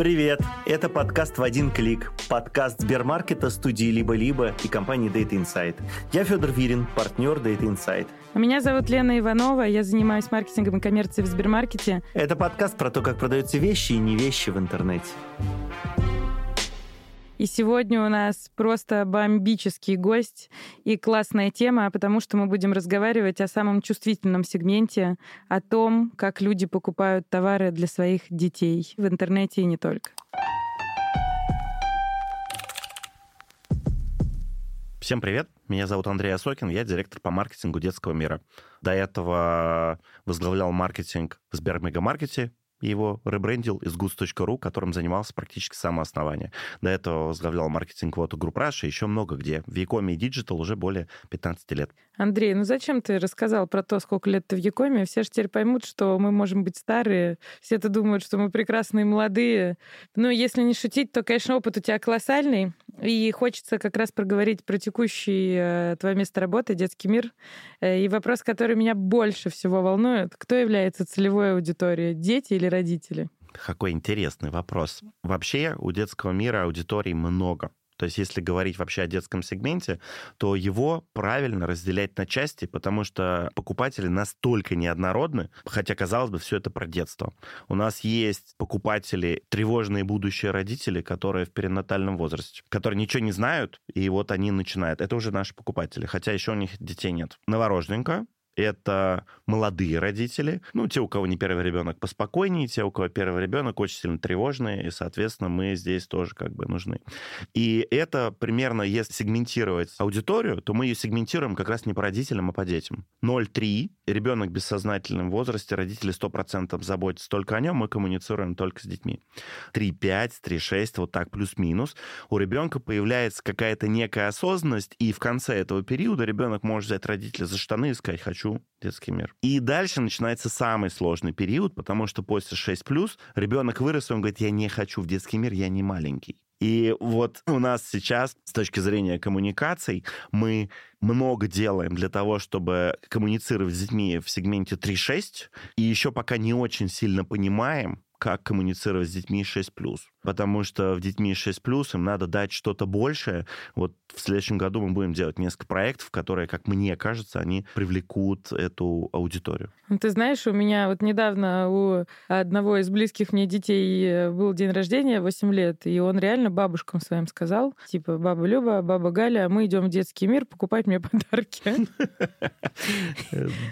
Привет! Это подкаст «В один клик». Подкаст Сбермаркета, студии «Либо-либо» и компании Data Insight. Я Федор Вирин, партнер Data Insight. А меня зовут Лена Иванова, я занимаюсь маркетингом и коммерцией в Сбермаркете. Это подкаст про то, как продаются вещи и не вещи в интернете. И сегодня у нас просто бомбический гость и классная тема, потому что мы будем разговаривать о самом чувствительном сегменте, о том, как люди покупают товары для своих детей в интернете и не только. Всем привет, меня зовут Андрей Осокин, я директор по маркетингу детского мира. До этого возглавлял маркетинг в Сбермегамаркете, его ребрендил из goods.ru, которым занимался практически с самого основания. До этого возглавлял маркетинг вот Group Russia, еще много где. В Якоме и Digital уже более 15 лет. Андрей, ну зачем ты рассказал про то, сколько лет ты в Якоме? Все же теперь поймут, что мы можем быть старые. Все это думают, что мы прекрасные молодые. Но если не шутить, то, конечно, опыт у тебя колоссальный. И хочется как раз проговорить про текущий э, твое место работы, детский мир. Э, и вопрос, который меня больше всего волнует, кто является целевой аудиторией, дети или родители? Какой интересный вопрос. Вообще у детского мира аудиторий много. То есть если говорить вообще о детском сегменте, то его правильно разделять на части, потому что покупатели настолько неоднородны, хотя, казалось бы, все это про детство. У нас есть покупатели, тревожные будущие родители, которые в перинатальном возрасте, которые ничего не знают, и вот они начинают. Это уже наши покупатели, хотя еще у них детей нет. Новорожденка, это молодые родители, ну, те, у кого не первый ребенок, поспокойнее, те, у кого первый ребенок, очень сильно тревожные, и, соответственно, мы здесь тоже как бы нужны. И это примерно, если сегментировать аудиторию, то мы ее сегментируем как раз не по родителям, а по детям. 0,3, ребенок в бессознательном возрасте, родители 100% заботятся только о нем, мы коммуницируем только с детьми. 3,5, 3,6, вот так, плюс-минус. У ребенка появляется какая-то некая осознанность, и в конце этого периода ребенок может взять родителя за штаны и сказать, хочу хочу детский мир. И дальше начинается самый сложный период, потому что после 6+, ребенок вырос, и он говорит, я не хочу в детский мир, я не маленький. И вот у нас сейчас, с точки зрения коммуникаций, мы много делаем для того, чтобы коммуницировать с детьми в сегменте 3.6, и еще пока не очень сильно понимаем, как коммуницировать с детьми 6+. Потому что в детьми 6+, им надо дать что-то большее. Вот в следующем году мы будем делать несколько проектов, которые, как мне кажется, они привлекут эту аудиторию. Ну, ты знаешь, у меня вот недавно у одного из близких мне детей э, был день рождения, 8 лет, и он реально бабушкам своим сказал, типа, баба Люба, баба Галя, мы идем в детский мир покупать мне подарки.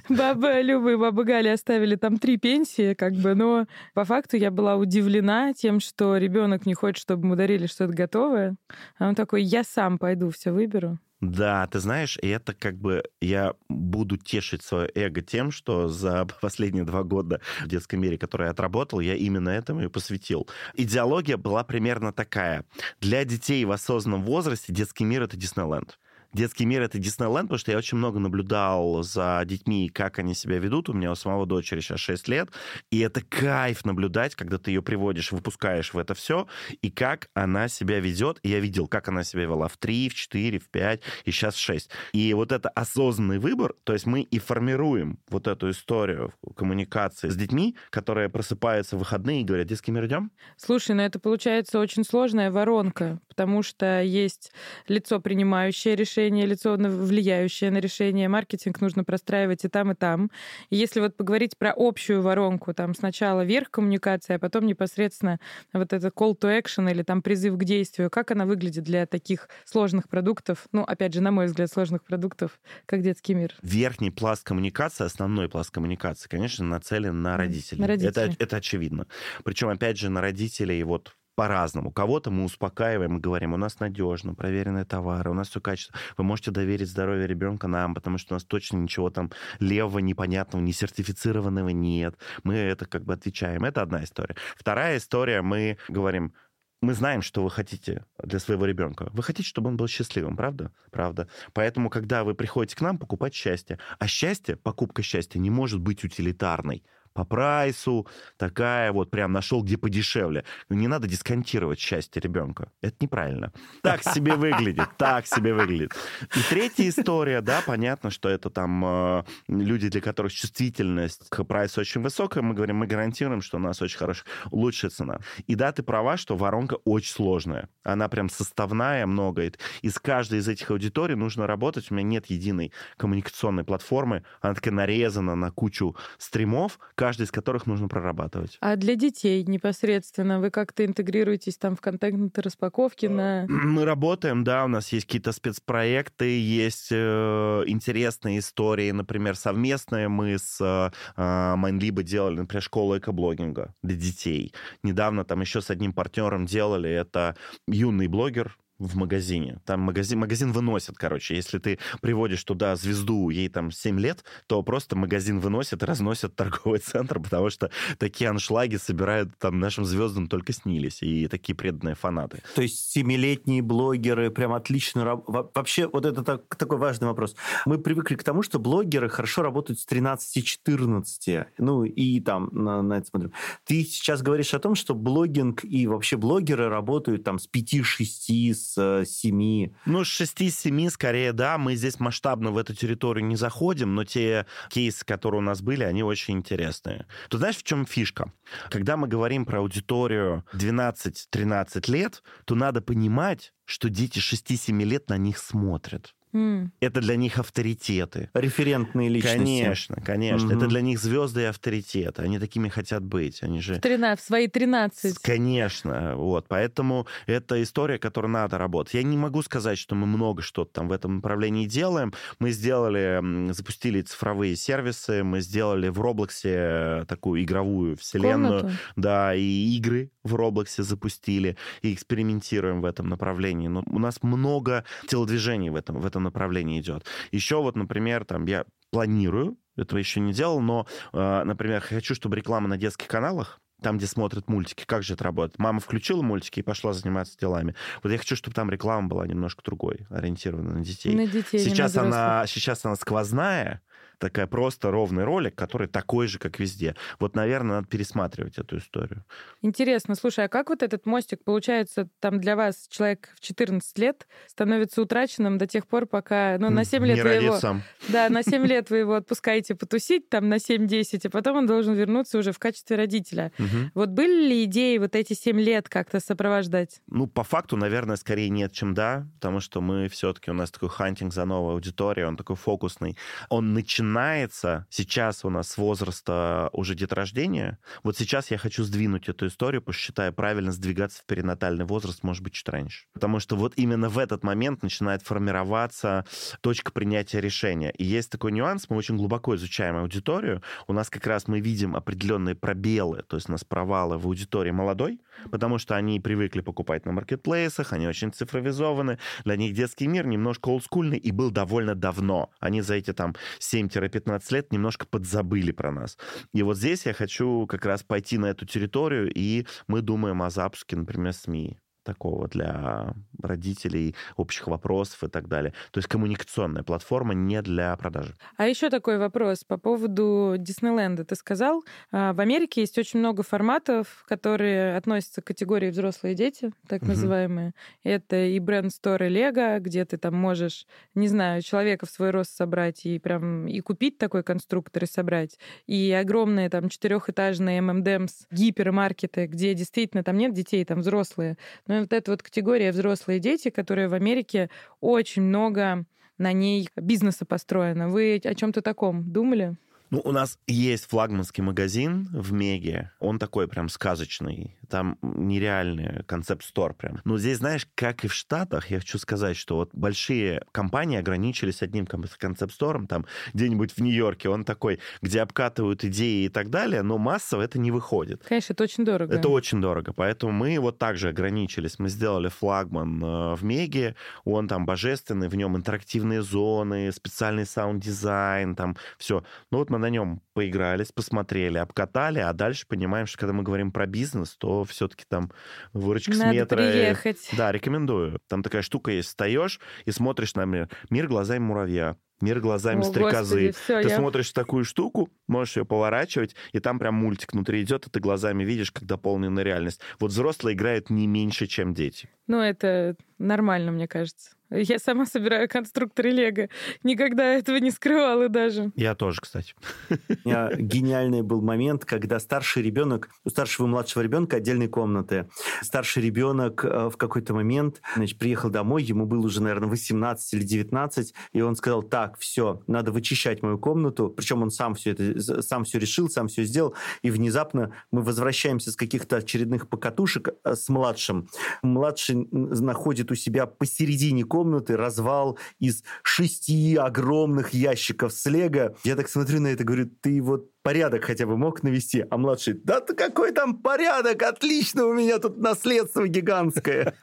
Баба Люба и баба Галя оставили там три пенсии, как бы, но по факту я была удивлена тем, что ребенок не хочет, чтобы ему дарили что-то готовое, а он такой, я сам пойду все выберу. Да, ты знаешь, это как бы я буду тешить свое эго тем, что за последние два года в детском мире, который я отработал, я именно этому и посвятил. Идеология была примерно такая. Для детей в осознанном возрасте детский мир — это Диснейленд детский мир — это Диснейленд, потому что я очень много наблюдал за детьми, как они себя ведут. У меня у самого дочери сейчас 6 лет. И это кайф наблюдать, когда ты ее приводишь, выпускаешь в это все, и как она себя ведет. И я видел, как она себя вела в 3, в 4, в 5, и сейчас в 6. И вот это осознанный выбор, то есть мы и формируем вот эту историю коммуникации с детьми, которые просыпаются в выходные и говорят, детский мир идем? Слушай, ну это получается очень сложная воронка, потому что есть лицо, принимающее решение, решение, лицо влияющее на решение. Маркетинг нужно простраивать и там, и там. И если вот поговорить про общую воронку, там сначала верх коммуникации, а потом непосредственно вот это call to action или там призыв к действию, как она выглядит для таких сложных продуктов, ну, опять же, на мой взгляд, сложных продуктов, как детский мир? Верхний пласт коммуникации, основной пласт коммуникации, конечно, нацелен на родителей. На родителей. Это, это очевидно. Причем, опять же, на родителей вот по-разному. Кого-то мы успокаиваем и говорим, у нас надежно, проверенные товары, у нас все качество. Вы можете доверить здоровье ребенка нам, потому что у нас точно ничего там левого, непонятного, не сертифицированного нет. Мы это как бы отвечаем. Это одна история. Вторая история, мы говорим, мы знаем, что вы хотите для своего ребенка. Вы хотите, чтобы он был счастливым, правда? Правда. Поэтому, когда вы приходите к нам, покупать счастье. А счастье, покупка счастья не может быть утилитарной по прайсу, такая вот прям нашел, где подешевле. Не надо дисконтировать счастье ребенка. Это неправильно. Так себе выглядит, так себе выглядит. И третья история, да, понятно, что это там э, люди, для которых чувствительность к прайсу очень высокая. Мы говорим, мы гарантируем, что у нас очень хорошая, лучшая цена. И да, ты права, что воронка очень сложная. Она прям составная, много. И с каждой из этих аудиторий нужно работать. У меня нет единой коммуникационной платформы. Она такая нарезана на кучу стримов, из которых нужно прорабатывать. А для детей непосредственно вы как-то интегрируетесь там в контент распаковки на... Мы работаем, да, у нас есть какие-то спецпроекты, есть э, интересные истории, например, совместные мы с э, Майнлибо делали, например, школу экоблогинга для детей. Недавно там еще с одним партнером делали, это юный блогер, в магазине. Там магазин, магазин выносит, короче. Если ты приводишь туда звезду, ей там 7 лет, то просто магазин выносит и разносит торговый центр, потому что такие аншлаги собирают там нашим звездам только снились. И такие преданные фанаты. То есть семилетние блогеры прям отлично... Вообще, вот это так, такой важный вопрос. Мы привыкли к тому, что блогеры хорошо работают с 13-14. Ну, и там на, на это смотрим. Ты сейчас говоришь о том, что блогинг и вообще блогеры работают там с 5-6, с с 7. Ну, с 6-7 скорее, да. Мы здесь масштабно в эту территорию не заходим, но те кейсы, которые у нас были, они очень интересные. Ты знаешь, в чем фишка? Когда мы говорим про аудиторию 12-13 лет, то надо понимать, что дети 6-7 лет на них смотрят. Mm. Это для них авторитеты. Референтные личности. Конечно, конечно. Mm-hmm. Это для них звезды и авторитеты. Они такими хотят быть. Они же... В, 13, в свои 13. Конечно. Вот. Поэтому это история, которой надо работать. Я не могу сказать, что мы много что-то там в этом направлении делаем. Мы сделали, запустили цифровые сервисы, мы сделали в Роблоксе такую игровую вселенную. Комнату. Да, и игры в Роблоксе запустили, и экспериментируем в этом направлении. Но у нас много телодвижений в этом, в этом направлении идет. Еще вот, например, там я планирую, этого еще не делал, но, э, например, хочу, чтобы реклама на детских каналах там, где смотрят мультики, как же это работает? Мама включила мультики и пошла заниматься делами. Вот я хочу, чтобы там реклама была немножко другой, ориентирована на детей. На детей, сейчас она, сейчас она сквозная, такая просто ровный ролик, который такой же, как везде. Вот, наверное, надо пересматривать эту историю. Интересно. Слушай, а как вот этот мостик, получается, там для вас человек в 14 лет становится утраченным до тех пор, пока... Ну, на 7 лет Не вы его... сам. Да, на 7 лет вы его отпускаете потусить, там, на 7-10, а потом он должен вернуться уже в качестве родителя. Угу. Вот были ли идеи вот эти 7 лет как-то сопровождать? Ну, по факту, наверное, скорее нет, чем да, потому что мы все-таки, у нас такой хантинг за новую аудиторию, он такой фокусный. Он начинает начинается сейчас у нас с возраста уже деторождения. Вот сейчас я хочу сдвинуть эту историю, считаю правильно сдвигаться в перинатальный возраст, может быть, чуть раньше. Потому что вот именно в этот момент начинает формироваться точка принятия решения. И есть такой нюанс, мы очень глубоко изучаем аудиторию. У нас как раз мы видим определенные пробелы, то есть у нас провалы в аудитории молодой, потому что они привыкли покупать на маркетплейсах, они очень цифровизованы, для них детский мир немножко олдскульный и был довольно давно. Они за эти там 7 15 лет немножко подзабыли про нас. И вот здесь я хочу как раз пойти на эту территорию, и мы думаем о запуске, например, СМИ такого для родителей, общих вопросов и так далее. То есть коммуникационная платформа не для продажи. А еще такой вопрос по поводу Диснейленда. Ты сказал, а, в Америке есть очень много форматов, которые относятся к категории взрослые дети, так угу. называемые. Это и бренд Store, и Лего, где ты там можешь, не знаю, человека в свой рост собрать и прям и купить такой конструктор и собрать. И огромные там четырехэтажные ММДМС, гипермаркеты, где действительно там нет детей, там взрослые. Но вот эта вот категория взрослые дети, которые в Америке очень много на ней бизнеса построено. Вы о чем-то таком думали? Ну, у нас есть флагманский магазин в Меге. Он такой прям сказочный. Там нереальный концепт-стор прям. Но здесь, знаешь, как и в Штатах, я хочу сказать, что вот большие компании ограничились одним концепт-стором, там где-нибудь в Нью-Йорке, он такой, где обкатывают идеи и так далее, но массово это не выходит. Конечно, это очень дорого. Это очень дорого, поэтому мы вот также ограничились. Мы сделали флагман э, в Меге, он там божественный, в нем интерактивные зоны, специальный саунд-дизайн, там все. Ну вот мы на нем поигрались, посмотрели, обкатали, а дальше понимаем, что когда мы говорим про бизнес, то все-таки там выручка Надо с метра... приехать. Да, рекомендую. Там такая штука есть. Встаешь и смотришь на мир, мир глазами муравья. Мир глазами О, стрекозы. Господи, всё, ты я- смотришь такую штуку, можешь ее поворачивать, и там прям мультик внутри идет, и ты глазами видишь, как дополненная реальность. Вот взрослые играют не меньше, чем дети. Ну, это нормально, мне кажется. Я сама собираю конструкторы Лего. Никогда этого не скрывала даже. Я тоже, кстати. У меня гениальный был момент, когда старший ребенок, у старшего и младшего ребенка отдельные комнаты. Старший ребенок э, в какой-то момент значит, приехал домой, ему было уже, наверное, 18 или 19, и он сказал, так, все, надо вычищать мою комнату. Причем он сам все это, сам все решил, сам все сделал. И внезапно мы возвращаемся с каких-то очередных покатушек э, с младшим. Младший находит у себя посередине комнаты развал из шести огромных ящиков с лего. Я так смотрю на это, говорю, ты вот порядок хотя бы мог навести, а младший, да ты какой там порядок, отлично, у меня тут наследство гигантское.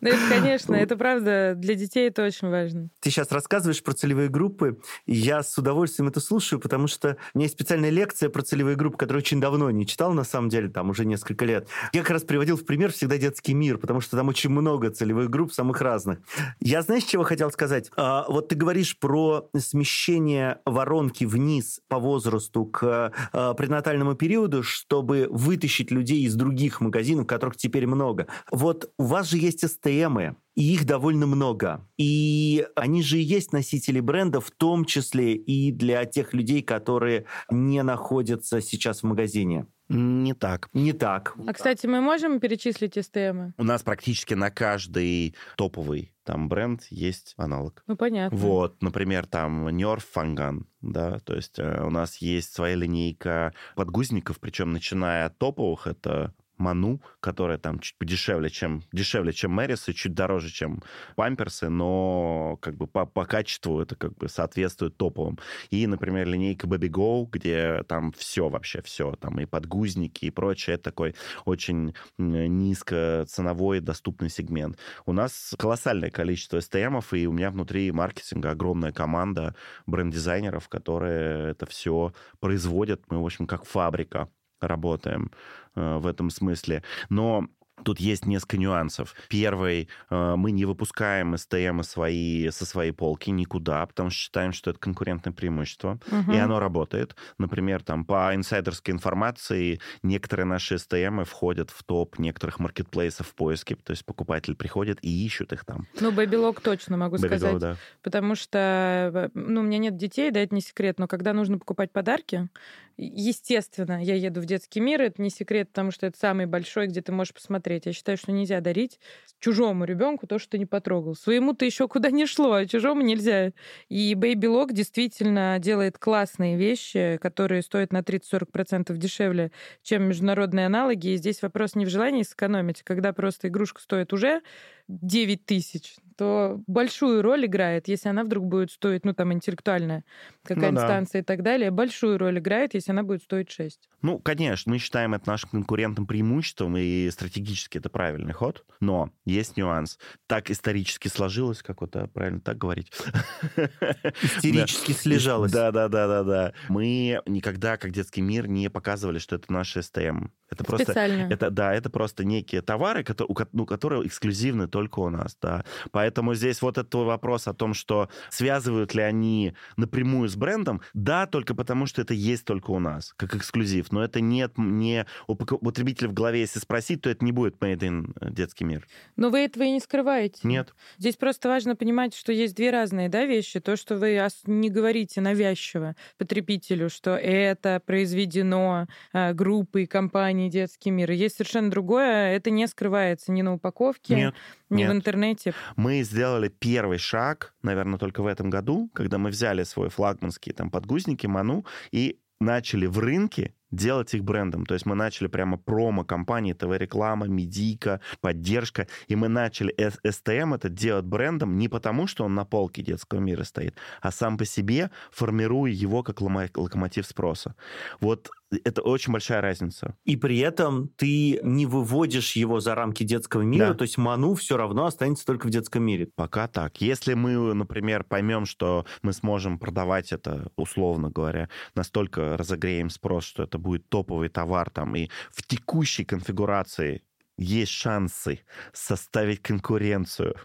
Ну, это, конечно, это правда, для детей это очень важно. Ты сейчас рассказываешь про целевые группы, и я с удовольствием это слушаю, потому что у меня есть специальная лекция про целевые группы, которую очень давно не читал, на самом деле, там уже несколько лет. Я как раз приводил в пример всегда детский мир, потому что там очень много целевых групп, самых разных. Я, знаешь, чего хотел сказать? А, вот ты говоришь про смещение воронки вниз по возрасту к а, пренатальному периоду, чтобы вытащить людей из других магазинов, которых теперь много. Вот у вас же есть СТМы, и их довольно много. И они же и есть носители бренда, в том числе и для тех людей, которые не находятся сейчас в магазине. Не так. Не так. А, кстати, мы можем перечислить СТМы? У нас практически на каждый топовый там бренд есть аналог. Ну, понятно. Вот, например, там Nerf Фанган, да, то есть э, у нас есть своя линейка подгузников, причем начиная от топовых, это Ману, которая там чуть подешевле, чем дешевле, чем Мэрис, и чуть дороже, чем Памперсы, но как бы по, по качеству это как бы соответствует топовым. И, например, линейка Baby Go, где там все вообще, все, там и подгузники, и прочее, это такой очень низкоценовой доступный сегмент. У нас колоссальное количество STM-ов, и у меня внутри маркетинга огромная команда бренд-дизайнеров, которые это все производят. Мы, в общем, как фабрика работаем в этом смысле. Но Тут есть несколько нюансов. Первый, э, мы не выпускаем STM свои, со своей полки никуда, потому что считаем, что это конкурентное преимущество, Мгм. и оно работает. Например, там по инсайдерской информации некоторые наши STM входят в топ некоторых маркетплейсов в поиске, то есть покупатель приходит и ищут их там. Ну, Бэбилок точно могу Baby сказать. да. Потому что, ну, у меня нет детей, да, это не секрет, но когда нужно покупать подарки, естественно, я еду в детский мир, это не секрет, потому что это самый большой, где ты можешь посмотреть. Я считаю, что нельзя дарить чужому ребенку то, что ты не потрогал. Своему-то еще куда не шло, а чужому нельзя. И Baby Lock действительно делает классные вещи, которые стоят на 30-40% дешевле, чем международные аналоги. И здесь вопрос не в желании сэкономить, когда просто игрушка стоит уже 9 тысяч, то большую роль играет, если она вдруг будет стоить, ну, там, интеллектуальная какая-нибудь Ну да. станция и так далее, большую роль играет, если она будет стоить 6. Ну, конечно, мы считаем это нашим конкурентным преимуществом, и стратегически это правильный ход, но есть нюанс. Так исторически сложилось, как это правильно так говорить? Истерически слежалось. Да, да, да, да, да. Мы никогда, как детский мир, не показывали, что это наши STM. Это просто Специально. это, да, это просто некие товары, которые, ну, которые эксклюзивны только у нас, да. Поэтому здесь вот этот вопрос о том, что связывают ли они напрямую с брендом, да, только потому, что это есть только у нас, как эксклюзив. Но это нет не у потребителя в голове, если спросить, то это не будет made in э, детский мир. Но вы этого и не скрываете. Нет. Здесь просто важно понимать, что есть две разные да, вещи. То, что вы не говорите навязчиво потребителю, что это произведено э, группой, компанией «Детский мир». Есть совершенно другое. Это не скрывается ни на упаковке, Нет. Нет. в интернете. Мы сделали первый шаг, наверное, только в этом году, когда мы взяли свой флагманский там подгузники Ману и начали в рынке делать их брендом. То есть мы начали прямо промо-компании, ТВ-реклама, медийка, поддержка, и мы начали С- STM это делать брендом не потому, что он на полке детского мира стоит, а сам по себе формируя его как локомотив спроса. Вот это очень большая разница. И при этом ты не выводишь его за рамки детского мира, Да. то есть Ману все равно останется только в детском мире. Пока так. Если мы, например, поймем, что мы сможем продавать это, условно говоря, настолько разогреем спрос, что это будет топовый товар там, и в текущей конфигурации есть шансы составить конкуренцию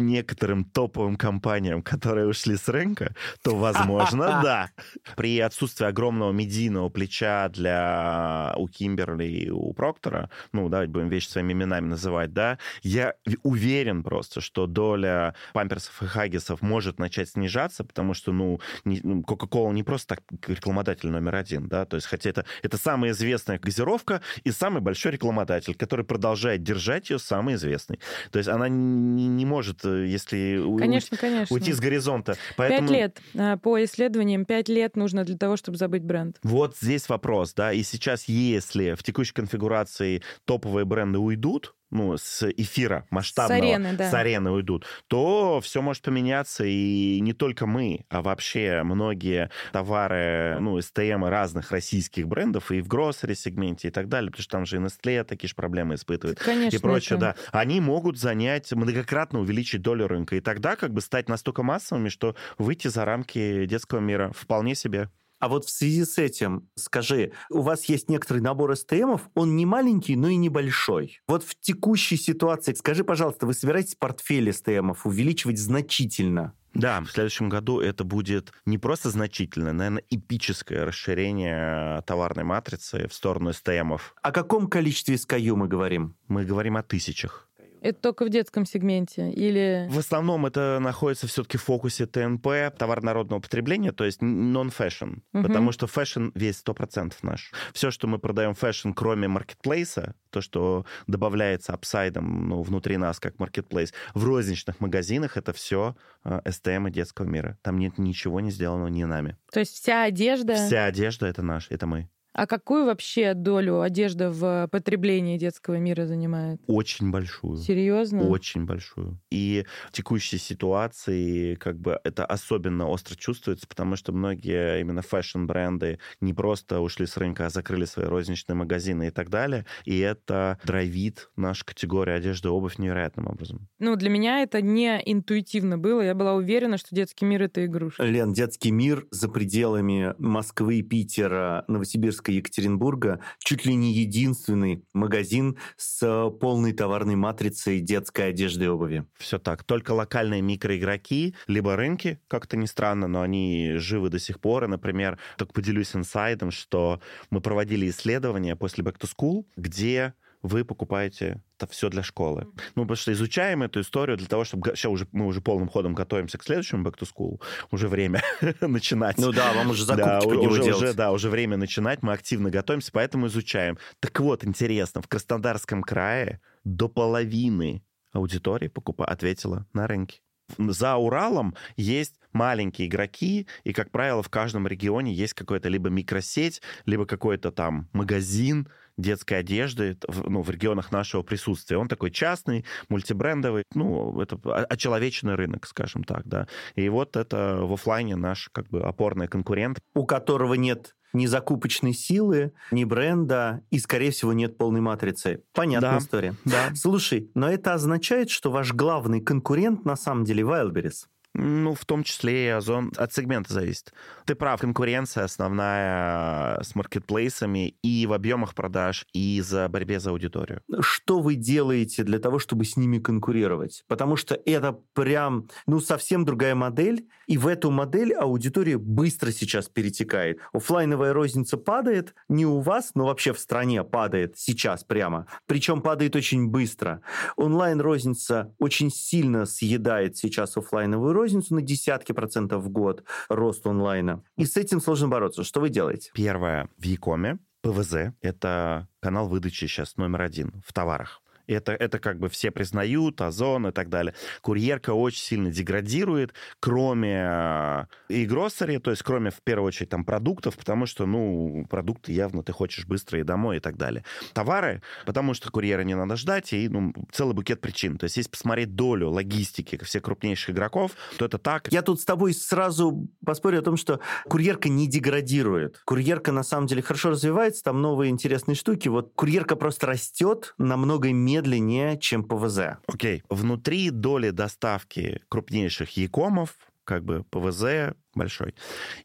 некоторым топовым компаниям, которые ушли с рынка, то, возможно, да. При отсутствии огромного медийного плеча для у Кимберли и у Проктора, ну, давайте будем вещи своими именами называть, да, я уверен просто, что доля памперсов и хаггисов может начать снижаться, потому что, ну, ну Coca-Cola не просто так рекламодатель номер один, да, то есть, хотя это, это самая известная газировка и самый большой рекламодатель, который продолжает держать ее самый известный. То есть она не, не может, э, если конечно, уйти, конечно. уйти с горизонта. Поэтому... Пять лет. А, по исследованиям, пять лет нужно для того, чтобы забыть бренд. Вот здесь вопрос, да, и сейчас, если в текущей конфигурации топовые бренды уйдут, ну, с эфира масштабного, с арены, да. с арены уйдут, то все может поменяться, и не только мы, а вообще многие товары, ну, СТМ разных российских брендов и в гроссери сегменте и так далее, потому что там же и Nestle такие же проблемы испытывает Конечно, и прочее, это... да. Они могут занять, многократно увеличить долю рынка, и тогда как бы стать настолько массовыми, что выйти за рамки детского мира вполне себе. А вот в связи с этим, скажи, у вас есть некоторый набор СТМов, он не маленький, но и небольшой. Вот в текущей ситуации, скажи, пожалуйста, вы собираетесь портфель СТМов увеличивать значительно? Да, в следующем году это будет не просто значительное, наверное, эпическое расширение товарной матрицы в сторону СТМов. О каком количестве SKU мы говорим? Мы говорим о тысячах. Это только в детском сегменте или... В основном это находится все-таки в фокусе ТНП, товар народного потребления, то есть нон-фэшн, угу. потому что fashion весь 100% наш. Все, что мы продаем fashion, кроме маркетплейса, то, что добавляется upside ом ну, внутри нас как маркетплейс, в розничных магазинах это все э, СТМ и детского мира. Там нет ничего не сделанного не нами. То есть вся одежда... Вся одежда это наш, это мы. А какую вообще долю одежда в потреблении детского мира занимает? Очень большую. Серьезно? Очень большую. И в текущей ситуации как бы это особенно остро чувствуется, потому что многие именно fashion-бренды не просто ушли с рынка, а закрыли свои розничные магазины и так далее. И это драйвит нашу категорию одежды и обувь невероятным образом. Ну, для меня это не интуитивно было. Я была уверена, что детский мир — это игрушка. Лен, детский мир за пределами Москвы, Питера, Новосибирска Новосибирска, Екатеринбурга чуть ли не единственный магазин с полной товарной матрицей детской одежды и обуви. Все так. Только локальные микроигроки, либо рынки, как-то не странно, но они живы до сих пор. И, например, только поделюсь инсайдом, что мы проводили исследования после Back to School, где вы покупаете это все для школы. Ну, потому что изучаем эту историю для того, чтобы... Сейчас уже, мы уже полным ходом готовимся к следующему Back to School. Уже время начинать. Ну да, вам уже закупки да, уже, делать. Уже, да, уже время начинать. Мы активно готовимся, поэтому изучаем. Так вот, интересно, в Краснодарском крае до половины аудитории покупа ответила на рынке. За Уралом есть маленькие игроки, и, как правило, в каждом регионе есть какой-то либо микросеть, либо какой-то там магазин, детской одежды ну, в регионах нашего присутствия. Он такой частный, мультибрендовый, ну, это очеловеченный рынок, скажем так, да. И вот это в офлайне наш как бы опорный конкурент. У которого нет ни закупочной силы, ни бренда, и, скорее всего, нет полной матрицы. Понятная да, история. Да. Слушай, но это означает, что ваш главный конкурент на самом деле Wildberries? Ну, в том числе и Озон. От сегмента зависит. Ты прав, конкуренция основная э, с маркетплейсами и в объемах продаж, и за борьбе за аудиторию. Что вы делаете для того, чтобы с ними конкурировать? Потому что это прям, ну, совсем другая модель, и в эту модель аудитория быстро сейчас перетекает. Оффлайновая розница падает, не у вас, но вообще в стране падает сейчас прямо. Причем падает очень быстро. Онлайн-розница очень сильно съедает сейчас офлайновую розницу на десятки процентов в год рост онлайна. И с этим сложно бороться. Что вы делаете? Первое. В Якоме ПВЗ – это канал выдачи сейчас номер один в товарах. Это, это как бы все признают, Озон и так далее. Курьерка очень сильно деградирует, кроме э, и гроссери, то есть кроме, в первую очередь, там, продуктов, потому что, ну, продукты явно ты хочешь быстро и домой и так далее. Товары, потому что курьера не надо ждать, и, ну, целый букет причин. То есть если посмотреть долю логистики всех крупнейших игроков, то это так. Я тут с тобой сразу поспорю о том, что курьерка не деградирует. Курьерка, на самом деле, хорошо развивается, там новые интересные штуки. Вот курьерка просто растет намного медленнее медленнее, чем ПВЗ. Окей. Okay. Внутри доли доставки крупнейших якомов как бы ПВЗ большой.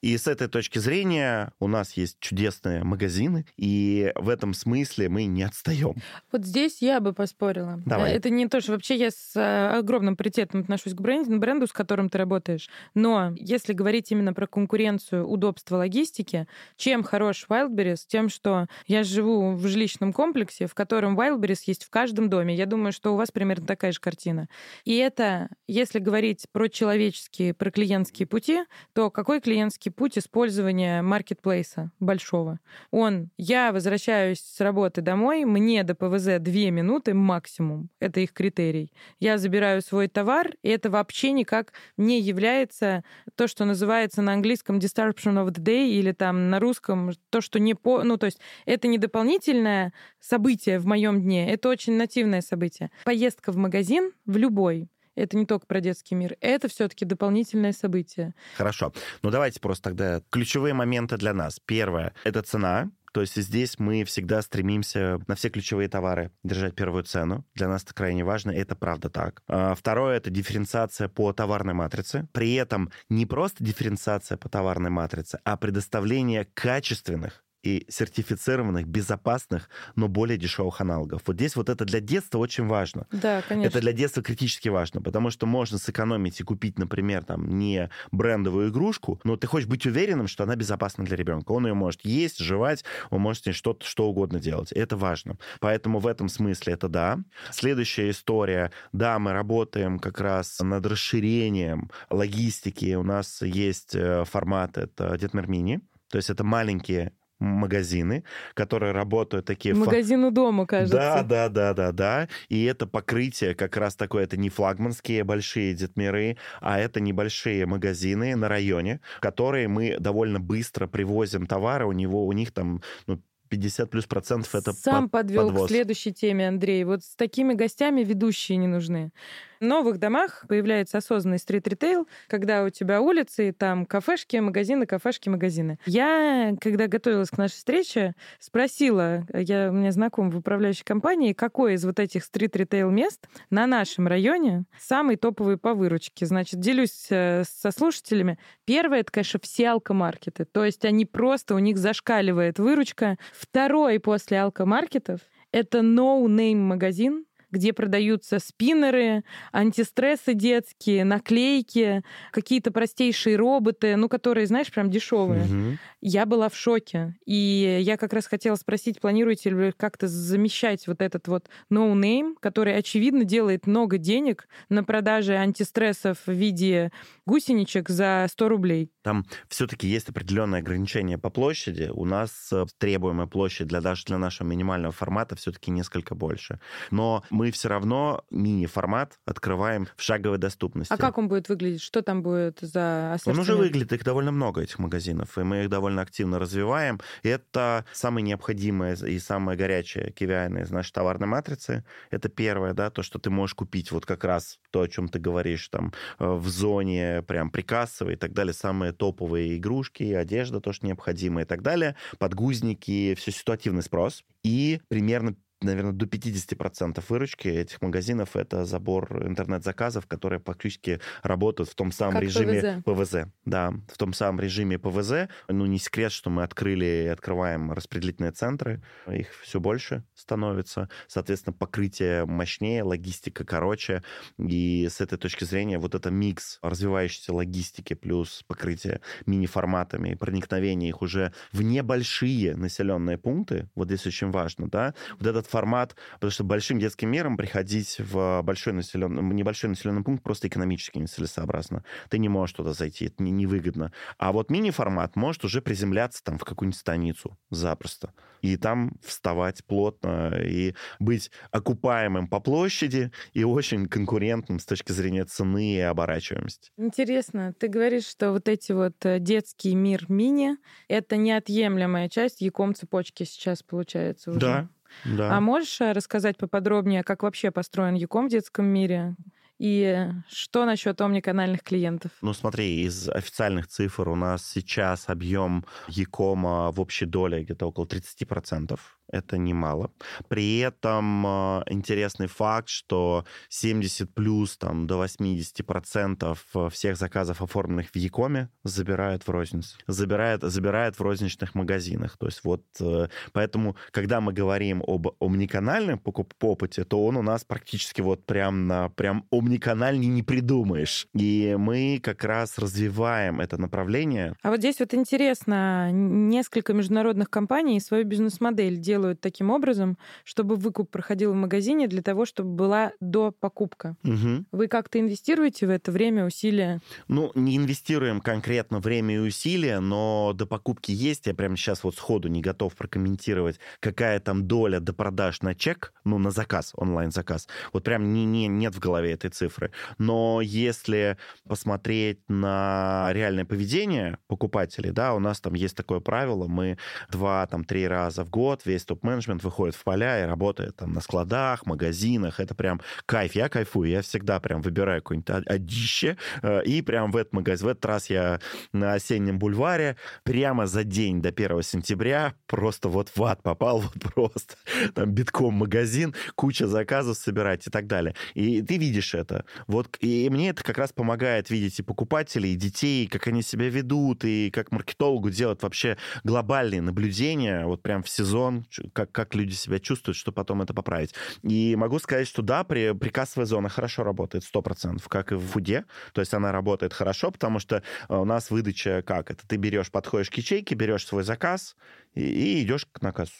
И с этой точки зрения у нас есть чудесные магазины, и в этом смысле мы не отстаем. Вот здесь я бы поспорила. Давай. Это не то, что вообще я с э, огромным приоритетом отношусь к бренду, бренду, с которым ты работаешь. Но если говорить именно про конкуренцию, удобство логистики, чем хорош Wildberries? Тем, что я живу в жилищном комплексе, в котором Wildberries есть в каждом доме. Я думаю, что у вас примерно такая же картина. И это, если говорить про человеческие, про клиентские пути, то какой клиентский путь использования маркетплейса большого? Он, я возвращаюсь с работы домой, мне до ПВЗ две минуты максимум. Это их критерий. Я забираю свой товар, и это вообще никак не является то, что называется на английском disruption of the day или там на русском то, что не по... Ну, то есть это не дополнительное событие в моем дне, это очень нативное событие. Поездка в магазин, в любой, это не только про детский мир, это все-таки дополнительное событие. Хорошо. Ну давайте просто тогда ключевые моменты для нас. Первое — это цена, то есть здесь мы всегда стремимся на все ключевые товары держать первую цену. Для нас это крайне важно, это правда так. А второе — это дифференциация по товарной матрице. При этом не просто дифференциация по товарной матрице, а предоставление качественных и сертифицированных, безопасных, но более дешевых аналогов. Вот здесь вот это для детства очень важно. Да, конечно. Это для детства критически важно, потому что можно сэкономить и купить, например, там не брендовую игрушку, но ты хочешь быть уверенным, что она безопасна для ребенка. Он ее может есть, жевать, он может с ней что-то, что угодно делать. Это важно. Поэтому в этом смысле это да. Следующая история. Да, мы работаем как раз над расширением логистики. У нас есть э, формат, это Детмир Мини. То есть это маленькие магазины, которые работают такие... Магазин у дома, кажется. Да, да, да, да, да. И это покрытие как раз такое, это не флагманские большие детмиры, а это небольшие магазины на районе, которые мы довольно быстро привозим товары, у него, у них там ну, 50 плюс процентов это Сам под, подвел подвоз. к следующей теме, Андрей. Вот с такими гостями ведущие не нужны. Новых домах появляется осознанный стрит-ритейл, когда у тебя улицы, и там кафешки, магазины, кафешки, магазины. Я, когда готовилась к нашей встрече, спросила, я, у меня знаком в управляющей компании, какой из вот этих стрит-ритейл мест на нашем районе самый топовый по выручке. Значит, делюсь э, со слушателями. Первое, это, конечно, все алкомаркеты. То есть они просто, у них зашкаливает выручка. Второй после алкомаркетов это no-name магазин, где продаются спиннеры, антистрессы детские, наклейки, какие-то простейшие роботы, ну, которые, знаешь, прям дешевые. Мгм. Я была в шоке. И я как раз хотела спросить, планируете ли вы как-то замещать вот этот вот no-name, который, очевидно, делает много денег на продаже антистрессов в виде гусеничек за 100 рублей. Там все-таки есть определенное ограничение по площади. У нас э, требуемая площадь для даже для нашего минимального формата все-таки несколько больше. Но мы все равно мини-формат открываем в шаговой доступности. А как он будет выглядеть? Что там будет за Он ассортимент? уже выглядит, их довольно много, этих магазинов, и мы их довольно активно развиваем. И это самое необходимое и самое горячее KVI из нашей товарной матрицы. Это первое, да, то, что ты можешь купить вот как раз то, о чем ты говоришь, там, э, в зоне прям прикассовой и так далее, самые топовые игрушки, одежда, то, что необходимо и так далее, подгузники, все ситуативный спрос. И примерно наверное, до 50% выручки этих магазинов это забор интернет-заказов, которые практически работают в том самом Как режиме ПВЗ. Да, в том самом режиме ПВЗ. Ну, не секрет, что мы открыли и открываем распределительные центры. Их все больше становится. Соответственно, покрытие мощнее, логистика короче. И с этой точки зрения вот это микс развивающейся логистики плюс покрытие мини-форматами и проникновение их уже в небольшие населенные пункты, вот здесь очень важно, да, вот этот формат, потому что большим детским миром приходить в большой населенный, небольшой населенный пункт просто экономически нецелесообразно. Ты не можешь туда зайти, это не- невыгодно. А вот мини-формат может уже приземляться там в какую-нибудь станицу запросто. И там вставать плотно и быть окупаемым по площади и очень конкурентным с точки зрения цены и оборачиваемости. Интересно, ты говоришь, что вот эти вот э, детский мир мини — это неотъемлемая часть Яком цепочки сейчас получается уже. Да, да. А можешь э, рассказать поподробнее, как вообще построен Яком в детском мире? И что насчет омниканальных клиентов? Ну, смотри, из официальных цифр у нас сейчас объем Якома в общей доле где-то около 30%. Это немало. При этом э, интересный факт, что 70 плюс там, до 80 процентов э, всех заказов, оформленных в Якоме, забирают в розницу. Забирают, забирают в розничных магазинах. То есть вот э, поэтому, когда мы говорим об омниканальном покуп опыте, то он у нас практически вот прям на прям омниканальный не придумаешь. И мы как раз развиваем это направление. А вот здесь вот интересно, несколько международных компаний свою бизнес-модель делают делают таким образом, чтобы выкуп проходил в магазине для того, чтобы была до покупка. Угу. Вы как-то инвестируете в это время, усилия? Ну, не инвестируем конкретно время и усилия, но до покупки есть. Я прямо сейчас вот сходу не готов прокомментировать, какая там доля до продаж на чек, ну, на заказ, онлайн-заказ. Вот прям не, не, нет в голове этой цифры. Но если посмотреть на реальное поведение покупателей, да, у нас там есть такое правило, мы два, там, три раза в год весь топ-менеджмент выходит в поля и работает там на складах, магазинах. Это прям кайф. Я кайфую. Я всегда прям выбираю какое-нибудь одище. Э, и прям в этот магазин, в этот раз я на осеннем бульваре прямо за день до 1 сентября просто вот в ад попал, вот просто. Там битком магазин, куча заказов собирать и так далее. И ты видишь это. Вот, и мне это как раз помогает видеть и покупателей, и детей, как они себя ведут, и как маркетологу делать вообще глобальные наблюдения вот прям в сезон, как, как люди себя чувствуют, что потом это поправить. И могу сказать, что да, при, прикассовая зона хорошо работает, 100%, как и в фуде. То есть она работает хорошо, потому что э, у нас выдача как? Это ты берешь, подходишь к ячейке, берешь свой заказ и, и идешь на кассу.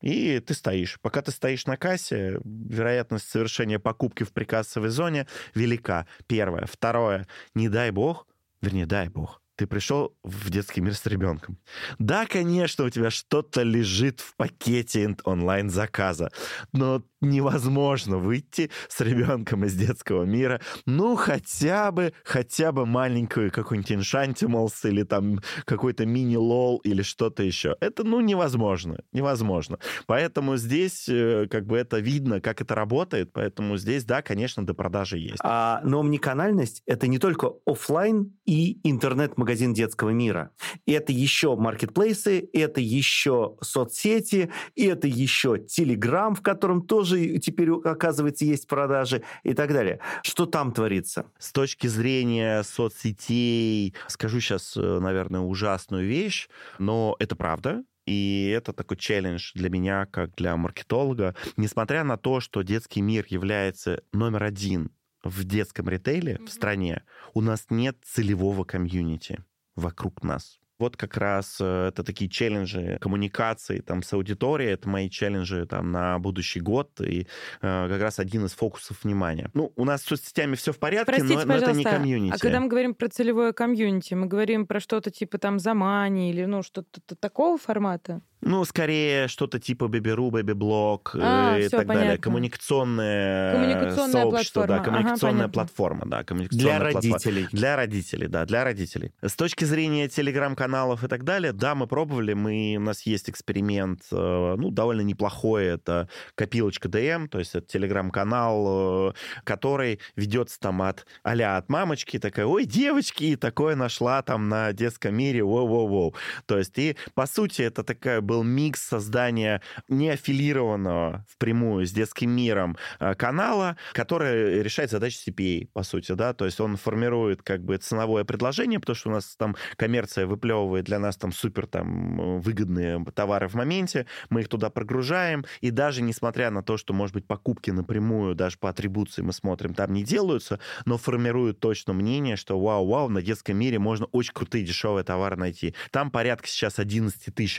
И ты стоишь. Пока ты стоишь на кассе, вероятность совершения покупки в прикассовой зоне велика. Первое. Второе. Не дай бог, вернее, дай бог, ты пришел в детский мир с ребенком. Да, конечно, у тебя что-то лежит в пакете онлайн-заказа, но невозможно выйти с ребенком из детского мира, ну, хотя бы, хотя бы маленькую какую-нибудь Enchantimals или там какой-то мини-лол или что-то еще. Это, ну, невозможно, невозможно. Поэтому здесь э, как бы это видно, как это работает, поэтому здесь, да, конечно, до продажи есть. А, но омниканальность — это не только офлайн и интернет-магазин, магазин детского мира. Это еще маркетплейсы, это еще соцсети, это еще Телеграм, в котором тоже теперь, оказывается, есть продажи и так далее. Что там творится? С точки зрения соцсетей, скажу сейчас, э, наверное, ужасную вещь, но это правда. И это такой челлендж для меня, как для маркетолога. Несмотря на то, что детский мир является номер один в детском ритейле mm-hmm. в стране у нас нет целевого комьюнити вокруг нас. Вот как раз э, это такие челленджи коммуникации там с аудиторией, это мои челленджи там на будущий год и э, как раз один из фокусов внимания. Ну, у нас с соцсетями все в порядке, Простите, но, но это не комьюнити. А когда мы говорим про целевое комьюнити, мы говорим про что-то типа там Замани или ну что-то такого формата? Ну, скорее что-то типа Baby.ru, BabyBlog а, и так понятно. далее. Коммуникационное, коммуникационная сообщество, платформа. да, коммуникационная ага, платформа, да, коммуникационная Для платформа. родителей. Для родителей, да, для родителей. С точки зрения телеграм-каналов и так далее, да, мы пробовали, мы, у нас есть эксперимент, э, ну, довольно неплохой, это копилочка ДМ, то есть это телеграм-канал, э, который ведется там от а от мамочки, такая, ой, девочки, и такое нашла там на детском мире, воу-воу-воу. То есть и, по сути, это такая был микс создания неаффилированного впрямую с детским миром э, канала, который решает задачи CPA, по сути, да, то есть он формирует как бы ценовое предложение, потому что у нас там коммерция выплевывает для нас там супер там выгодные товары в моменте, мы их туда прогружаем, и даже несмотря на то, что, может быть, покупки напрямую, даже по атрибуции мы смотрим, там не делаются, но формируют точно мнение, что вау-вау, на детском мире можно очень крутые дешевые товары найти. Там порядка сейчас 11 тысяч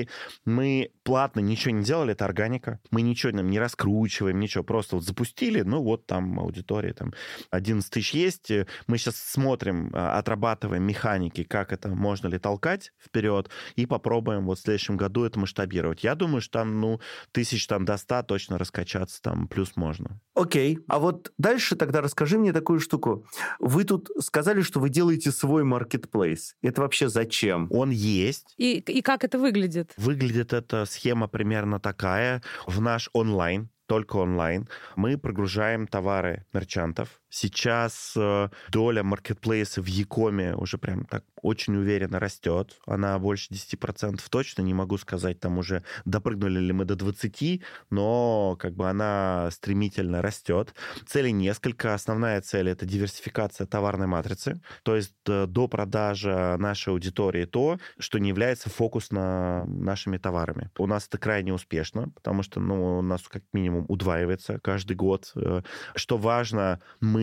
аудитории, мы платно ничего не делали, это органика. Мы ничего нам не раскручиваем, ничего. Просто вот запустили, ну вот там аудитория, там 11 тысяч есть. Мы сейчас смотрим, а, отрабатываем механики, как это можно ли толкать вперед, и попробуем вот в следующем году это масштабировать. Я думаю, что там, ну, тысяч там до 100 точно раскачаться там плюс можно. Окей. А вот дальше тогда расскажи мне такую штуку. Вы тут сказали, что вы делаете свой маркетплейс. Это вообще зачем? Он есть. И, и как это выглядит? Выглядит эта схема примерно такая. В наш онлайн только онлайн. Мы прогружаем товары мерчантов. Сейчас э, доля маркетплейса в Якоме уже прям так очень уверенно растет. Она больше 10% точно, не могу сказать, там уже допрыгнули ли мы до 20, но как бы она стремительно растет. Целей несколько. Основная цель — это диверсификация товарной матрицы, то есть э, до продажи нашей аудитории то, что не является фокус на нашими товарами. У нас это крайне успешно, потому что ну, у нас как минимум удваивается каждый год. Э, что важно, мы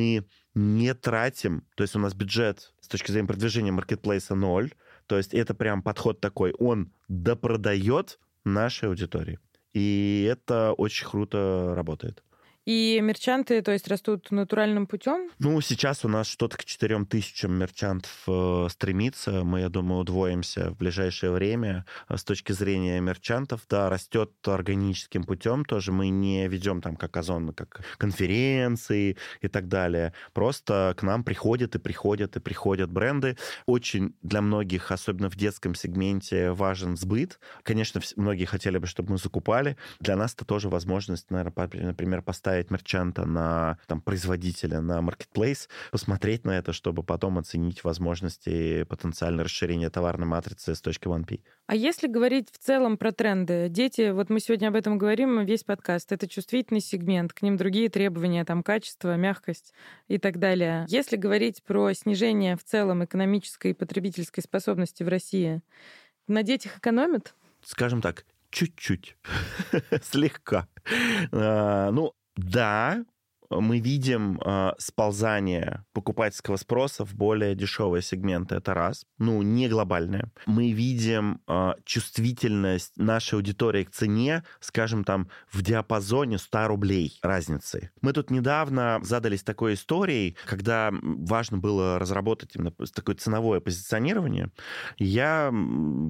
не тратим, то есть у нас бюджет с точки зрения продвижения маркетплейса ноль, то есть это прям подход такой, он допродает нашей аудитории. И это очень круто работает. И мерчанты, то есть, растут натуральным путем? Ну, сейчас у нас что-то к 4 тысячам мерчантов э, стремится. Мы, я думаю, удвоимся в ближайшее время. С точки зрения мерчантов, да, растет органическим путем тоже. Мы не ведем там как Озон, как конференции и так далее. Просто к нам приходят и приходят и приходят бренды. Очень для многих, особенно в детском сегменте, важен сбыт. Конечно, многие хотели бы, чтобы мы закупали. Для нас это тоже возможность, наверное, например, поставить поставить мерчанта на там, производителя на marketplace, посмотреть на это, чтобы потом оценить возможности потенциального расширения товарной матрицы с точки 1P. А если говорить в целом про тренды, дети, вот мы сегодня об этом говорим, весь подкаст, это чувствительный сегмент, к ним другие требования, там качество, мягкость и так далее. Если говорить про снижение в целом экономической и потребительской способности в России, на детях экономят? Скажем так, чуть-чуть, слегка. А, ну, да, мы видим э, сползание покупательского спроса в более дешевые сегменты. Это раз. Ну, не глобальное. Мы видим э, чувствительность нашей аудитории к цене, скажем, там, в диапазоне 100 рублей разницы. Мы тут недавно задались такой историей, когда важно было разработать именно такое ценовое позиционирование. Я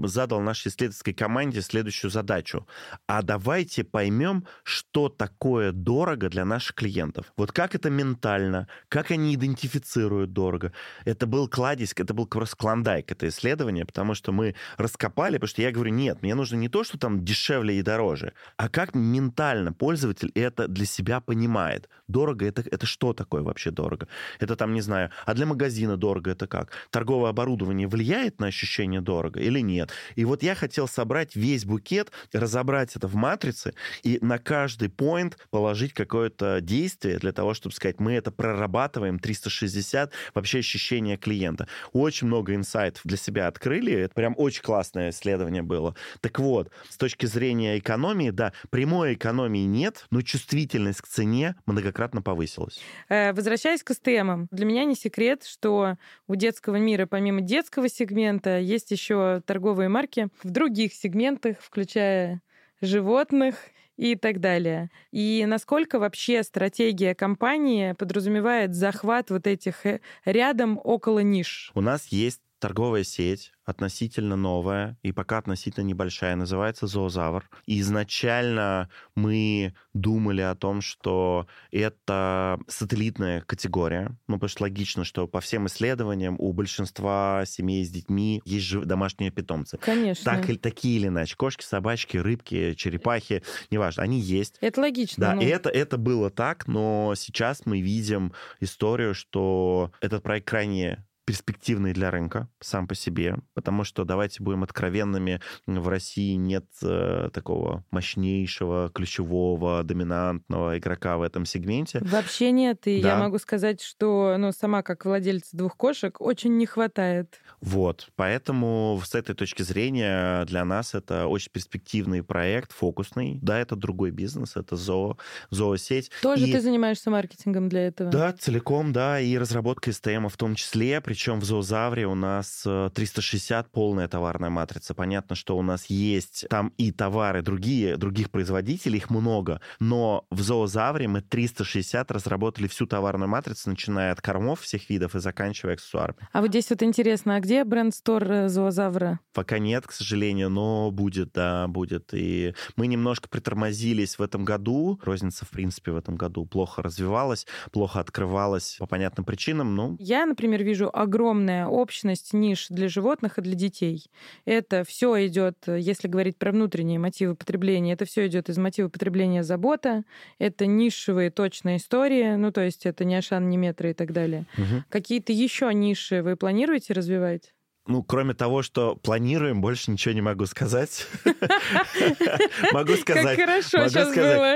задал нашей исследовательской команде следующую задачу. А давайте поймем, что такое дорого для наших клиентов. Вот как это ментально, как они идентифицируют дорого. Это был кладезь, это был просто клондайк, это исследование, потому что мы раскопали, потому что я говорю, нет, мне нужно не то, что там дешевле и дороже, а как ментально пользователь это для себя понимает. Дорого это, это что такое вообще дорого? Это там, не знаю, а для магазина дорого это как? Торговое оборудование влияет на ощущение дорого или нет? И вот я хотел собрать весь букет, разобрать это в матрице и на каждый point положить какое-то действие, для того, чтобы сказать, мы это прорабатываем 360, вообще ощущение клиента. Очень много инсайтов для себя открыли, это прям очень классное исследование было. Так вот, с точки зрения экономии, да, прямой экономии нет, но чувствительность к цене многократно повысилась. Э, возвращаясь к СТМам, для меня не секрет, что у детского мира помимо детского сегмента есть еще торговые марки в других сегментах, включая животных и так далее. И насколько вообще стратегия компании подразумевает захват вот этих э, рядом около ниш? У нас есть торговая сеть, относительно новая и пока относительно небольшая, называется «Зоозавр». И изначально мы думали о том, что это сателлитная категория, ну, потому что логично, что по всем исследованиям у большинства семей с детьми есть домашние питомцы. Конечно. Так, или такие или иначе. Кошки, собачки, рыбки, черепахи, неважно, они есть. Это логично. Да, ну. и это, это было так, но сейчас мы видим историю, что этот проект крайне перспективный для рынка сам по себе, потому что, давайте будем откровенными, в России нет э, такого мощнейшего, ключевого, доминантного игрока в этом сегменте. Вообще нет, и да. я могу сказать, что ну, сама как владелец двух кошек очень не хватает. Вот, поэтому с этой точки зрения для нас это очень перспективный проект, фокусный. Да, это другой бизнес, это зоо, зоосеть. Тоже и... ты занимаешься маркетингом для этого? Да, целиком, да, и разработкой STM в том числе, причем в Зоозавре у нас 360 э, полная товарная матрица. Понятно, что у нас есть там и товары другие, других производителей, их много, но в Зоозавре мы 360 разработали всю товарную матрицу, начиная от кормов всех видов и заканчивая аксессуарами. А вот здесь вот интересно, а где бренд-стор э, Зоозавра? Пока нет, к сожалению, но будет, да, будет. И мы немножко притормозились в этом году. Розница, в принципе, в этом году плохо развивалась, плохо открывалась по понятным причинам. Ну. Я, например, вижу огромная общность ниш для животных и для детей. Это все идет, если говорить про внутренние мотивы потребления, это все идет из мотива потребления забота, это нишевые точные истории, ну то есть это не Ашан, не метро и так далее. Мгм. Какие-то еще ниши вы планируете развивать? Ну, кроме того, что планируем, больше ничего не могу сказать. Могу сказать.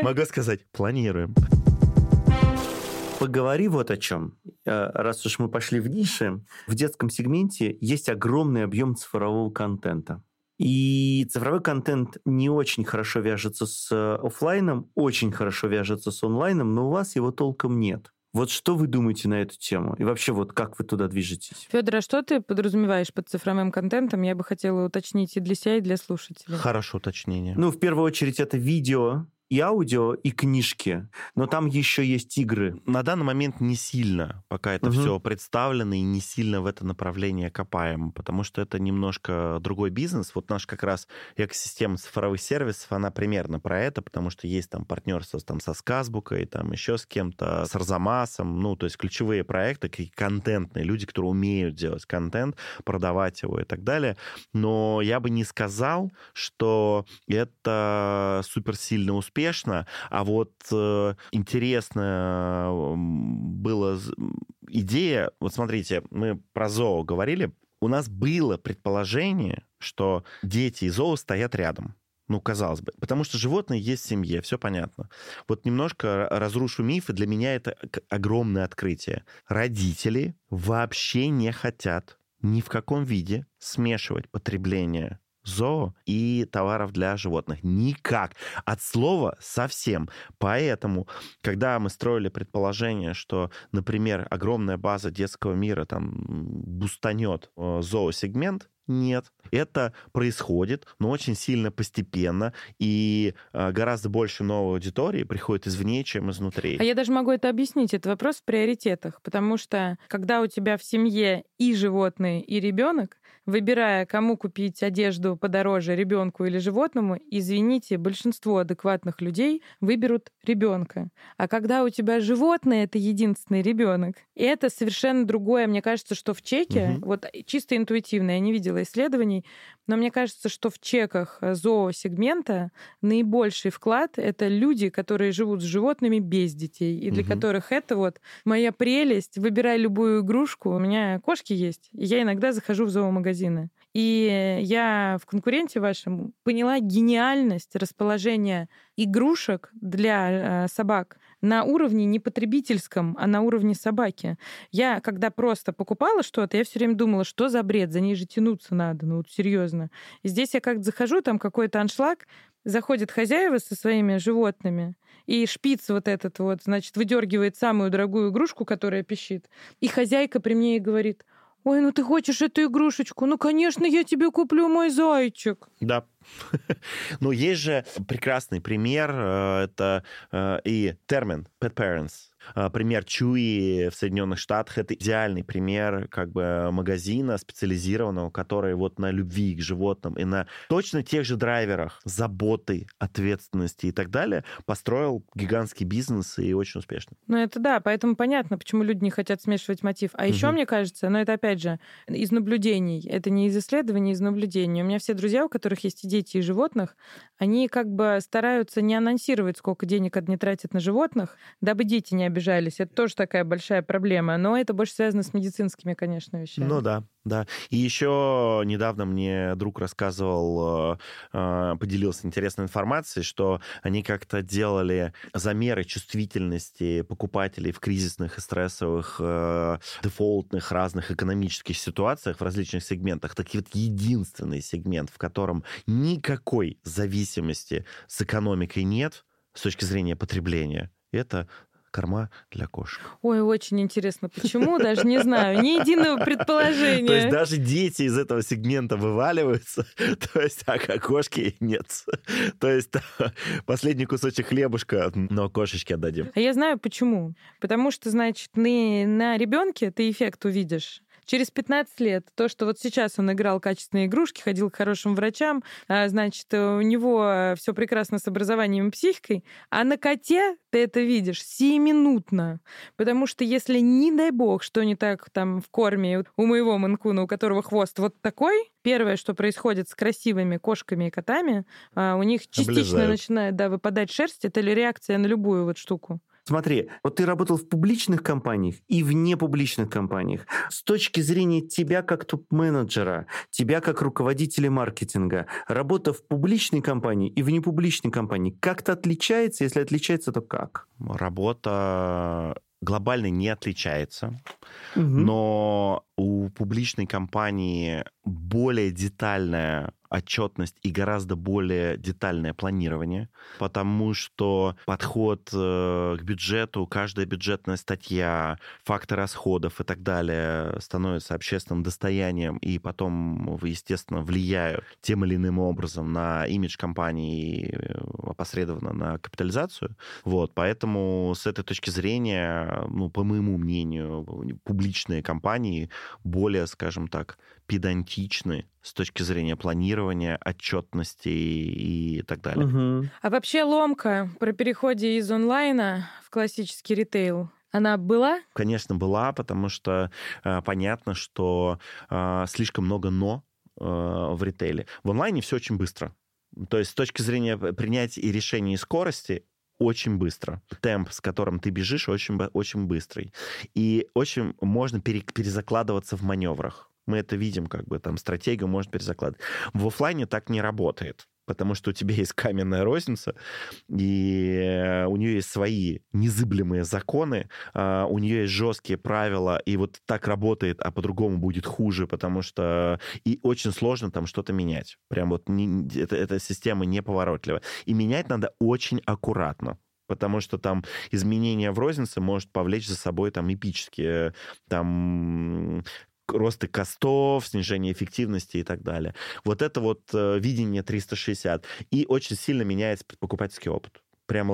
Могу сказать, планируем. Поговори вот о чем. Э, Раз уж мы пошли в ниши, в детском сегменте есть огромный объем цифрового контента. И цифровой контент не очень хорошо вяжется с э, оффлайном, очень хорошо вяжется с онлайном, но у вас его толком нет. Вот что вы думаете на эту тему? И вообще, вот как вы туда движетесь? Федор, а что ты подразумеваешь под цифровым контентом? Я бы хотела уточнить и для себя, и для слушателей. Хорошее уточнение. Ну, в первую очередь, это видео и аудио, и книжки. Но там еще есть игры. На данный момент не сильно, пока это Мгм. все представлено, и не сильно в это направление копаем, потому что это немножко другой бизнес. Вот наш как раз экосистема цифровых сервисов, она примерно про это, потому что есть там партнерство там, со Сказбукой, там еще с кем-то, с Арзамасом, ну, то есть ключевые проекты, какие контентные, люди, которые умеют делать контент, продавать его и так далее. Но я бы не сказал, что это суперсильно успешно, а вот э, интересно было идея, вот смотрите, мы про зоо говорили, у нас было предположение, что дети и зоо стоят рядом. Ну, казалось бы. Потому что животные есть в семье, все понятно. Вот немножко разрушу мифы. Для меня это огромное открытие. Родители вообще не хотят ни в каком виде смешивать потребление зоо и товаров для животных. Никак. От слова совсем. Поэтому, когда мы строили предположение, что, например, огромная база детского мира там бустанет э, зоосегмент, нет. Это происходит, но очень сильно постепенно, и э, гораздо больше новой аудитории приходит извне, чем изнутри. А я даже могу это объяснить. Это вопрос в приоритетах. Потому что когда у тебя в семье и животные, и ребенок, выбирая, кому купить одежду подороже, ребенку или животному, извините, большинство адекватных людей выберут ребенка. А когда у тебя животное это единственный ребенок, это совершенно другое. Мне кажется, что в чеке, Мгм. вот чисто интуитивно, я не видела исследований, но мне кажется, что в чеках зоосегмента наибольший вклад — это люди, которые живут с животными без детей, и для Мгм. которых это вот моя прелесть. Выбирай любую игрушку. У меня кошки есть, и я иногда захожу в зоомагазины. И я в конкуренте вашем поняла гениальность расположения игрушек для э, собак на уровне не потребительском, а на уровне собаки. Я, когда просто покупала что-то, я все время думала, что за бред, за ней же тянуться надо, ну вот серьезно. И здесь я как-то захожу, там какой-то аншлаг, заходят хозяева со своими животными, и шпиц вот этот вот, значит, выдергивает самую дорогую игрушку, которая пищит. И хозяйка при мне и говорит, ой, ну ты хочешь эту игрушечку? Ну, конечно, я тебе куплю, мой зайчик. Да. Ну, есть же прекрасный пример, э, это э, и термин pet parents. Э, Пример Чуи в Соединенных Штатах это идеальный пример как бы магазина специализированного, который вот на любви к животным и на точно тех же драйверах заботы, ответственности и так далее построил гигантский бизнес и очень успешно. Ну, это да, поэтому понятно, почему люди не хотят смешивать мотив. А еще, Мгм. мне кажется, но это опять же из наблюдений. Это не из исследований, из наблюдений. У меня все друзья, у которых есть и дети, и животных, они как бы стараются не анонсировать, сколько денег они тратят на животных, дабы дети не обижались. Это тоже такая большая проблема. Но это больше связано с медицинскими, конечно, вещами. Ну да, да. И еще недавно мне друг рассказывал, э, э, поделился интересной информацией, что они как-то делали замеры чувствительности покупателей в кризисных и стрессовых, э, дефолтных разных экономических ситуациях в различных сегментах. Так вот, единственный сегмент, в котором никакой зависимости с экономикой нет с точки зрения потребления, это корма для кошек. Ой, очень интересно, почему, даже не знаю. Ни единого То есть предположения. даже дети из этого сегмента вываливаются, то есть, а кошки нет. То есть последний кусочек хлебушка, но кошечке отдадим. А я знаю почему. Потому что, значит, на, на ребенке ты эффект увидишь Через 15 лет то, что вот сейчас он играл качественные игрушки, ходил к хорошим врачам, а, значит, у него все прекрасно с образованием и психикой, а на коте ты это видишь сиюминутно. Потому что если, не дай бог, что не так там в корме у моего манкуна, у которого хвост вот такой, первое, что происходит с красивыми кошками и котами, а, у них частично Облезают. начинает да, выпадать шерсть. Это ли реакция на любую вот штуку? Смотри, вот ты работал в публичных компаниях и в непубличных компаниях. С точки зрения тебя как топ-менеджера, тебя как руководителя маркетинга, работа в публичной компании и в непубличной компании как-то отличается? Если отличается, то как? Работа глобально не отличается, угу. но у публичной компании более детальная отчетность и гораздо более детальное планирование, потому что подход э, к бюджету, каждая бюджетная статья, факты расходов и так далее становятся общественным достоянием и потом, естественно, влияют тем или иным образом на имидж компании и э, опосредованно на капитализацию. Вот, поэтому с этой точки зрения, ну, по моему мнению, публичные компании более, скажем так, педантичны с точки зрения планирования, отчетности и так далее. Угу. А вообще ломка про переходе из онлайна в классический ритейл, она была? Конечно, была, потому что э, понятно, что э, слишком много но э, в ритейле. В онлайне все очень быстро. То есть с точки зрения принятия и решения и скорости очень быстро. Темп, с которым ты бежишь, очень, очень быстрый. И очень можно перезакладываться в маневрах. Мы это видим, как бы там стратегию можно перезакладывать. В офлайне так не работает потому что у тебя есть каменная розница, и у нее есть свои незыблемые законы, а, у нее есть жесткие правила, и вот так работает, а по-другому будет хуже, потому что и очень сложно там что-то менять. Прям вот не, это, эта система неповоротливая. И менять надо очень аккуратно потому что там изменение в рознице может повлечь за собой там эпические там росты костов, снижение эффективности и так далее. Вот это вот э, видение 360. И очень сильно меняется покупательский опыт прям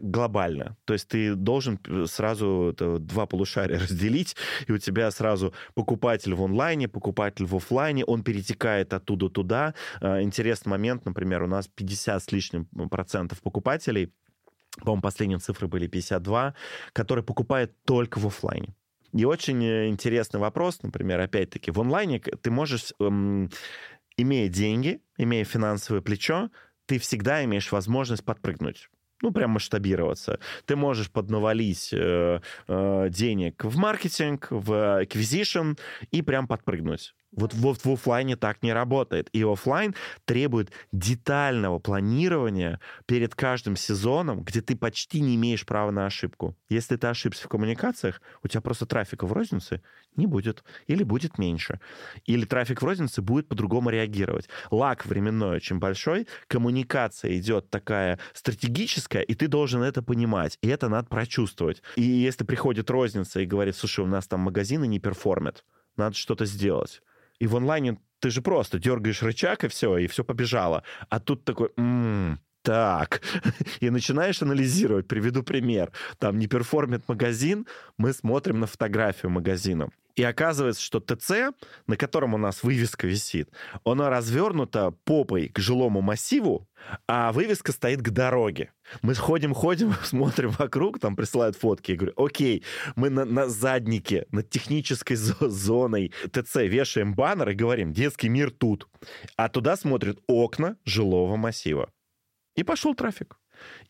глобально. То есть ты должен сразу два полушария разделить, и у тебя сразу покупатель в онлайне, покупатель в офлайне, он перетекает оттуда туда. Э, интересный момент, например, у нас 50 с лишним процентов покупателей, по-моему, последние цифры были 52, которые покупают только в офлайне. И очень э, интересный вопрос, например, опять-таки, в онлайне ты можешь, эм, имея деньги, имея финансовое плечо, ты всегда имеешь возможность подпрыгнуть ну, прям масштабироваться. Ты можешь поднавалить э, э, денег в маркетинг, в acquisition и прям подпрыгнуть. Вот в, в офлайне так не работает. И офлайн требует детального планирования перед каждым сезоном, где ты почти не имеешь права на ошибку. Если ты ошибся в коммуникациях, у тебя просто трафика в рознице не будет. Или будет меньше. Или трафик в рознице будет по-другому реагировать. Лак временной очень большой, коммуникация идет такая стратегическая, и ты должен это понимать. И это надо прочувствовать. И если приходит розница и говорит, слушай, у нас там магазины не перформят, надо что-то сделать и в онлайне ты же просто дергаешь рычаг, и все, и все побежало. А тут такой, м-м, так, и начинаешь анализировать. Приведу пример. Там не перформит магазин, мы смотрим на фотографию магазина. И оказывается, что ТЦ, на котором у нас вывеска висит, оно развернуто попой к жилому массиву, а вывеска стоит к дороге. Мы ходим, ходим, смотрим вокруг, там присылают фотки. Я говорю, окей, мы на, на заднике, над технической зоной ТЦ вешаем баннер и говорим, детский мир тут. А туда смотрят окна жилого массива. И пошел трафик.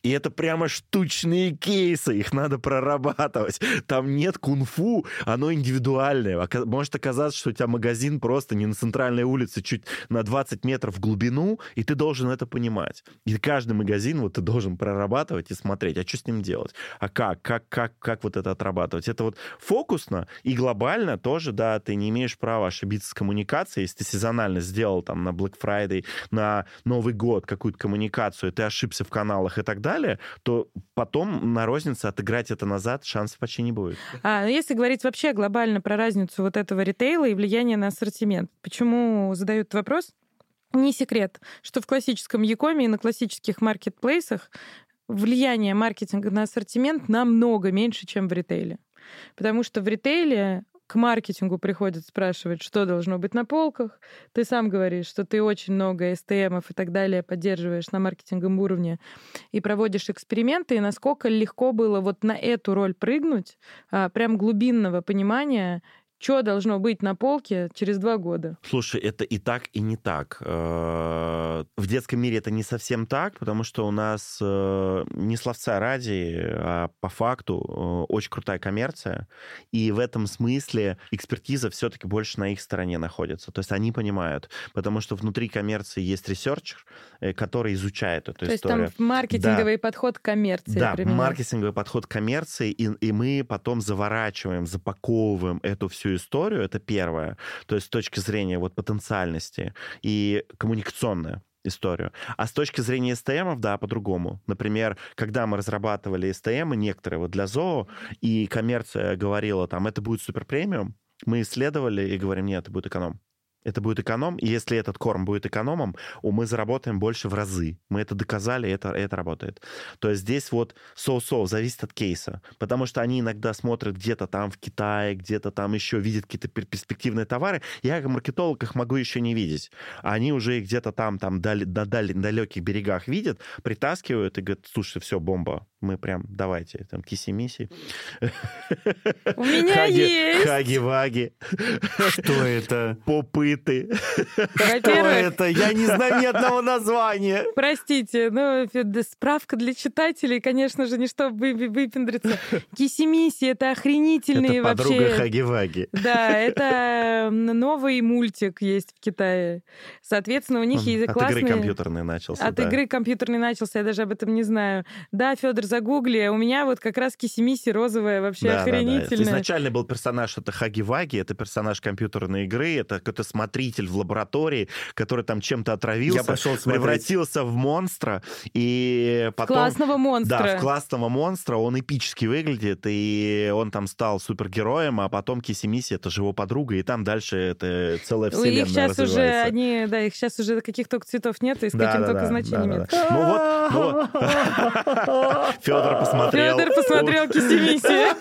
И это прямо штучные кейсы, их надо прорабатывать. Там нет кунг-фу, оно индивидуальное. Может оказаться, что у тебя магазин просто не на центральной улице, чуть на 20 метров в глубину, и ты должен это понимать. И каждый магазин вот ты должен прорабатывать и смотреть, а что с ним делать? А как? Как, как, как вот это отрабатывать? Это вот фокусно и глобально тоже, да, ты не имеешь права ошибиться с коммуникацией. Если ты сезонально сделал там на Black Friday, на Новый год какую-то коммуникацию, ты ошибся в каналах и так далее, то потом на рознице отыграть это назад шансов почти не будет. А, ну если говорить вообще глобально про разницу вот этого ритейла и влияние на ассортимент, почему задают вопрос? Не секрет, что в классическом Якоме и на классических маркетплейсах влияние маркетинга на ассортимент намного меньше, чем в ритейле. Потому что в ритейле к маркетингу приходят спрашивать, что должно быть на полках. Ты сам говоришь, что ты очень много STM и так далее поддерживаешь на маркетинговом уровне и проводишь эксперименты, и насколько легко было вот на эту роль прыгнуть, а, прям глубинного понимания, что должно быть на полке через два года? Слушай, это и так, и не так. Э, в детском мире это не совсем так, потому что у нас э, не словца ради, а по факту э, очень крутая коммерция, и в этом смысле экспертиза все-таки больше на их стороне находится. То есть они понимают, потому что внутри коммерции есть researcher, который изучает эту То историю. То есть там маркетинговый да. подход к коммерции. Да, применяется. маркетинговый подход к коммерции, и, и мы потом заворачиваем, запаковываем эту всю историю, это первое, то есть с точки зрения вот потенциальности и коммуникационная историю. А с точки зрения СТМ, да, по-другому. Например, когда мы разрабатывали СТМ, некоторые вот для ЗОО, и коммерция говорила, там, это будет супер премиум, мы исследовали и говорим, нет, это будет эконом. Это будет эконом, и если этот корм будет экономом, мы заработаем больше в разы. Мы это доказали, это, это работает. То есть здесь вот соу-соу зависит от кейса, потому что они иногда смотрят где-то там в Китае, где-то там еще видят какие-то перспективные товары. Я как маркетолог их могу еще не видеть. Они уже где-то там, там дали, на дали, далеких берегах видят, притаскивают и говорят, слушай, все, бомба, мы прям, давайте, там, киси-миси. У меня есть! Хаги-ваги. Что это? Попы ты. Что это? Я не знаю ни одного названия. Простите, ну, справка для читателей, конечно же, не чтобы выпендриться. Кисимиси — это охренительные это вообще... подруга Хаги-Ваги. Да, это новый мультик есть в Китае. Соответственно, у них есть классные... От игры компьютерной начался, От игры компьютерной начался, я даже об этом не знаю. Да, Федор, загугли. У меня вот как раз кисимиси розовая вообще да, охренительная. Да, да. Изначально был персонаж, это Хаги-Ваги, это персонаж компьютерной игры, это какой-то смотритель в лаборатории, который там чем-то отравился, Я пошел превратился в монстра, и потом... В классного монстра. Да, в классного монстра, он эпически выглядит, и он там стал супергероем, а потом Кисимиси это же его подруга, и там дальше это целая вселенная Их сейчас уже, они, да, их сейчас уже каких только цветов нет, и с да, каким да, только да, значением да, нет. Да. Ну вот, ну... Федор посмотрел. Федор посмотрел Кисимиси.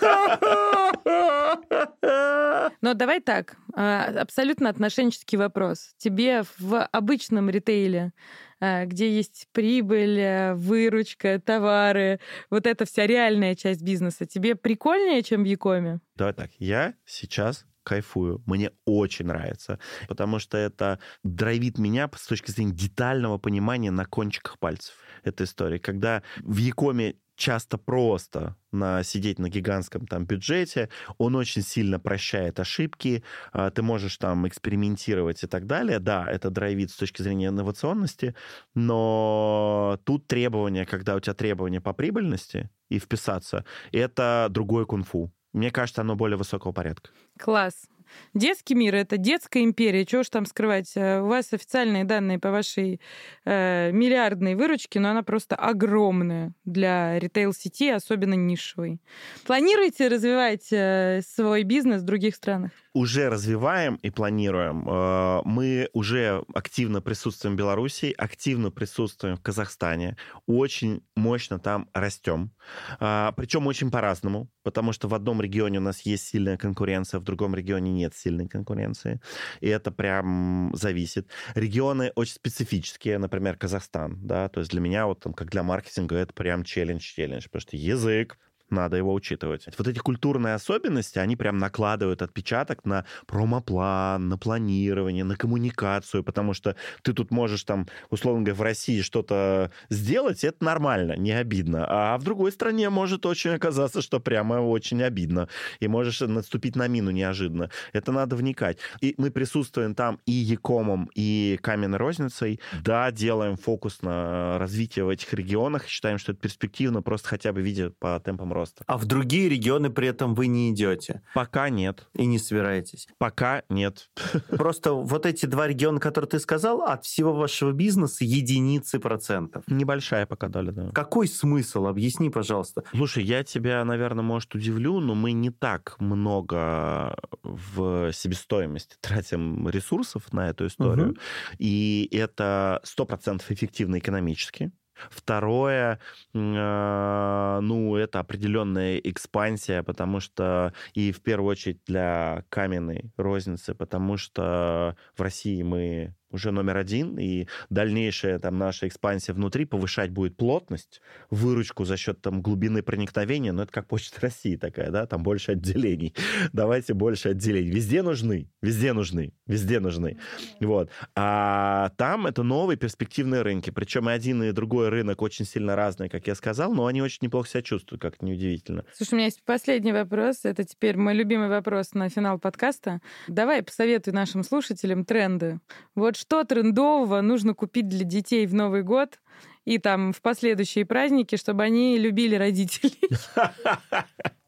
Но давай так, а, абсолютно отношенческий вопрос. Тебе в обычном ритейле, а, где есть прибыль, э, выручка, товары, вот эта вся реальная часть бизнеса, тебе прикольнее, чем в Якоме? Давай так, я сейчас кайфую. Мне очень нравится, потому что это драйвит меня с точки зрения детального понимания на кончиках пальцев этой истории. Когда в Якоме часто просто на, сидеть на гигантском там бюджете, он очень сильно прощает ошибки, а, ты можешь там экспериментировать и так далее. Да, это драйвит с точки зрения инновационности, но тут требования, когда у тебя требования по прибыльности и вписаться, это другое кунг-фу. Мне кажется, оно более высокого порядка. Класс. Детский мир — это детская империя, чего ж там скрывать. Э, у вас официальные данные по вашей э, миллиардной выручке, но она просто огромная для ритейл-сети, особенно нишевой. Планируете развивать э, свой бизнес в других странах? уже развиваем и планируем. Э, мы уже активно присутствуем в Беларуси, активно присутствуем в Казахстане, очень мощно там растем. А, Причем очень по-разному, потому что в одном регионе у нас есть сильная конкуренция, в другом регионе нет сильной конкуренции. И это прям зависит. Регионы очень специфические, например, Казахстан, да, то есть для меня вот там, как для маркетинга, это прям челлендж-челлендж, потому что язык, надо его учитывать. Вот эти культурные особенности, они прям накладывают отпечаток на промоплан, на планирование, на коммуникацию, потому что ты тут можешь там, условно говоря, в России что-то сделать, это нормально, не обидно. А в другой стране может очень оказаться, что прямо очень обидно. И можешь наступить на мину неожиданно. Это надо вникать. И мы присутствуем там и Якомом, и каменной розницей. Да, делаем фокус на развитие в этих регионах. Считаем, что это перспективно, просто хотя бы видя по темпам роста просто. А в другие регионы при этом вы не идете? Пока нет. И не собираетесь? Пока нет. Просто вот эти два региона, которые ты сказал, от всего вашего бизнеса единицы процентов. Небольшая пока доля, да. Какой смысл? Объясни, пожалуйста. Слушай, я тебя, наверное, может, удивлю, но мы не так много в себестоимости тратим ресурсов на эту историю. Угу. И это 100% эффективно экономически. Второе, э, ну, это определенная экспансия, потому что и в первую очередь для каменной розницы, потому что в России мы уже номер один, и дальнейшая там наша экспансия внутри повышать будет плотность, выручку за счет там глубины проникновения, ну это как Почта России такая, да, там больше отделений. Давайте больше отделений. Везде нужны, везде нужны, везде нужны. Вот. А там это новые перспективные рынки, причем и один, и другой рынок очень сильно разные, как я сказал, но они очень неплохо себя чувствуют, как неудивительно. Слушай, у меня есть последний вопрос, это теперь мой любимый вопрос на финал подкаста. Давай посоветуй нашим слушателям тренды. Вот что трендового нужно купить для детей в Новый год и там в последующие праздники, чтобы они любили родителей?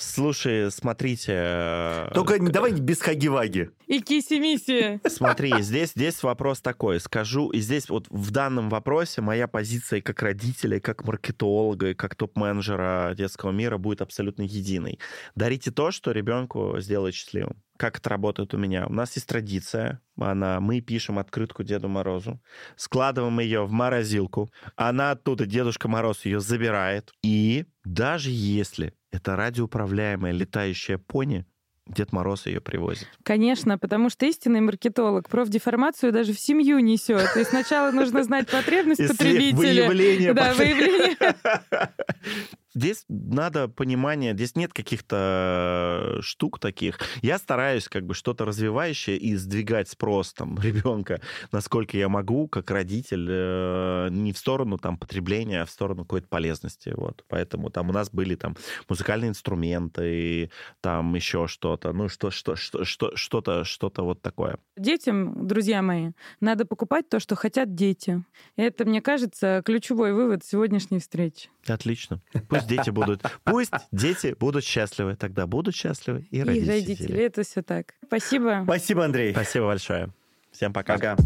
Слушай, смотрите... Э, Только давай без хаги-ваги. И киси-миси. Смотри, здесь, здесь вопрос такой. Скажу, и здесь вот в данном вопросе моя позиция как родителя, как маркетолога, как топ-менеджера детского мира будет абсолютно единой. Дарите то, что ребенку сделает счастливым как это работает у меня. У нас есть традиция. Она, мы пишем открытку Деду Морозу, складываем ее в морозилку. Она оттуда, Дедушка Мороз ее забирает. И даже если это радиоуправляемая летающая пони, Дед Мороз ее привозит. Конечно, потому что истинный маркетолог профдеформацию даже в семью несет. Есть сначала нужно знать потребность потребителя. Выявление. Да, выявление. Здесь надо понимание, здесь нет каких-то э, штук таких. Я стараюсь как бы что-то развивающее и сдвигать спрос там ребенка, насколько я могу, как родитель, э, не в сторону там потребления, а в сторону какой-то полезности. Вот. Поэтому там у нас были там музыкальные инструменты, там еще что-то, ну что, что, что, что, что-то, что-то вот такое. Детям, друзья мои, надо покупать то, что хотят дети. Это, мне кажется, ключевой вывод сегодняшней встречи. Отлично. Пусть дети будут, пусть дети будут счастливы, тогда будут счастливы и родители. И родители, это все так. Спасибо. Спасибо, Андрей. Спасибо большое. Всем пока. Пока.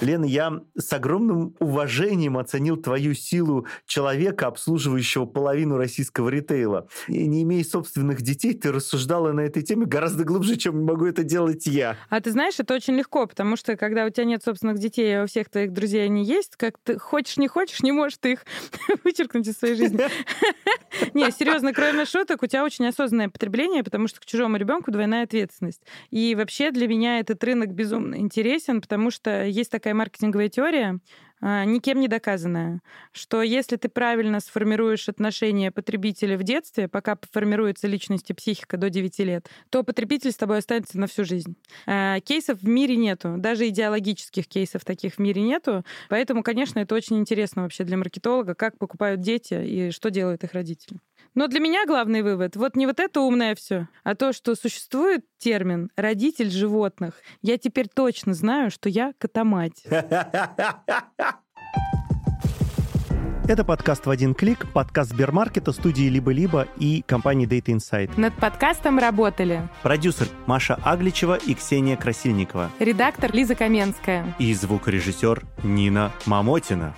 Лена, я с огромным уважением оценил твою силу человека, обслуживающего половину российского ритейла. И не имея собственных детей, ты рассуждала на этой теме гораздо глубже, чем могу это делать я. А ты знаешь, это очень легко, потому что когда у тебя нет собственных детей, а у всех твоих друзей они есть, как ты хочешь, не хочешь, не можешь ты их вычеркнуть из своей жизни. Не, серьезно, кроме шуток, у тебя очень осознанное потребление, потому что к чужому ребенку двойная ответственность. И вообще для меня этот рынок безумно интересен, потому что есть такая маркетинговая теория, а, никем не доказанная, что если ты правильно сформируешь отношения потребителя в детстве, пока формируется личность и психика до 9 лет, то потребитель с тобой останется на всю жизнь. А, кейсов в мире нету, даже идеологических кейсов таких в мире нету, поэтому, конечно, это очень интересно вообще для маркетолога, как покупают дети и что делают их родители. Но для меня главный вывод вот не вот это умное все, а то, что существует термин родитель животных. Я теперь точно знаю, что я котомать. Это подкаст в один клик, подкаст Сбермаркета, студии «Либо-либо» и компании Data Insight. Над подкастом работали продюсер Маша Агличева и Ксения Красильникова, редактор Лиза Каменская и звукорежиссер Нина Мамотина.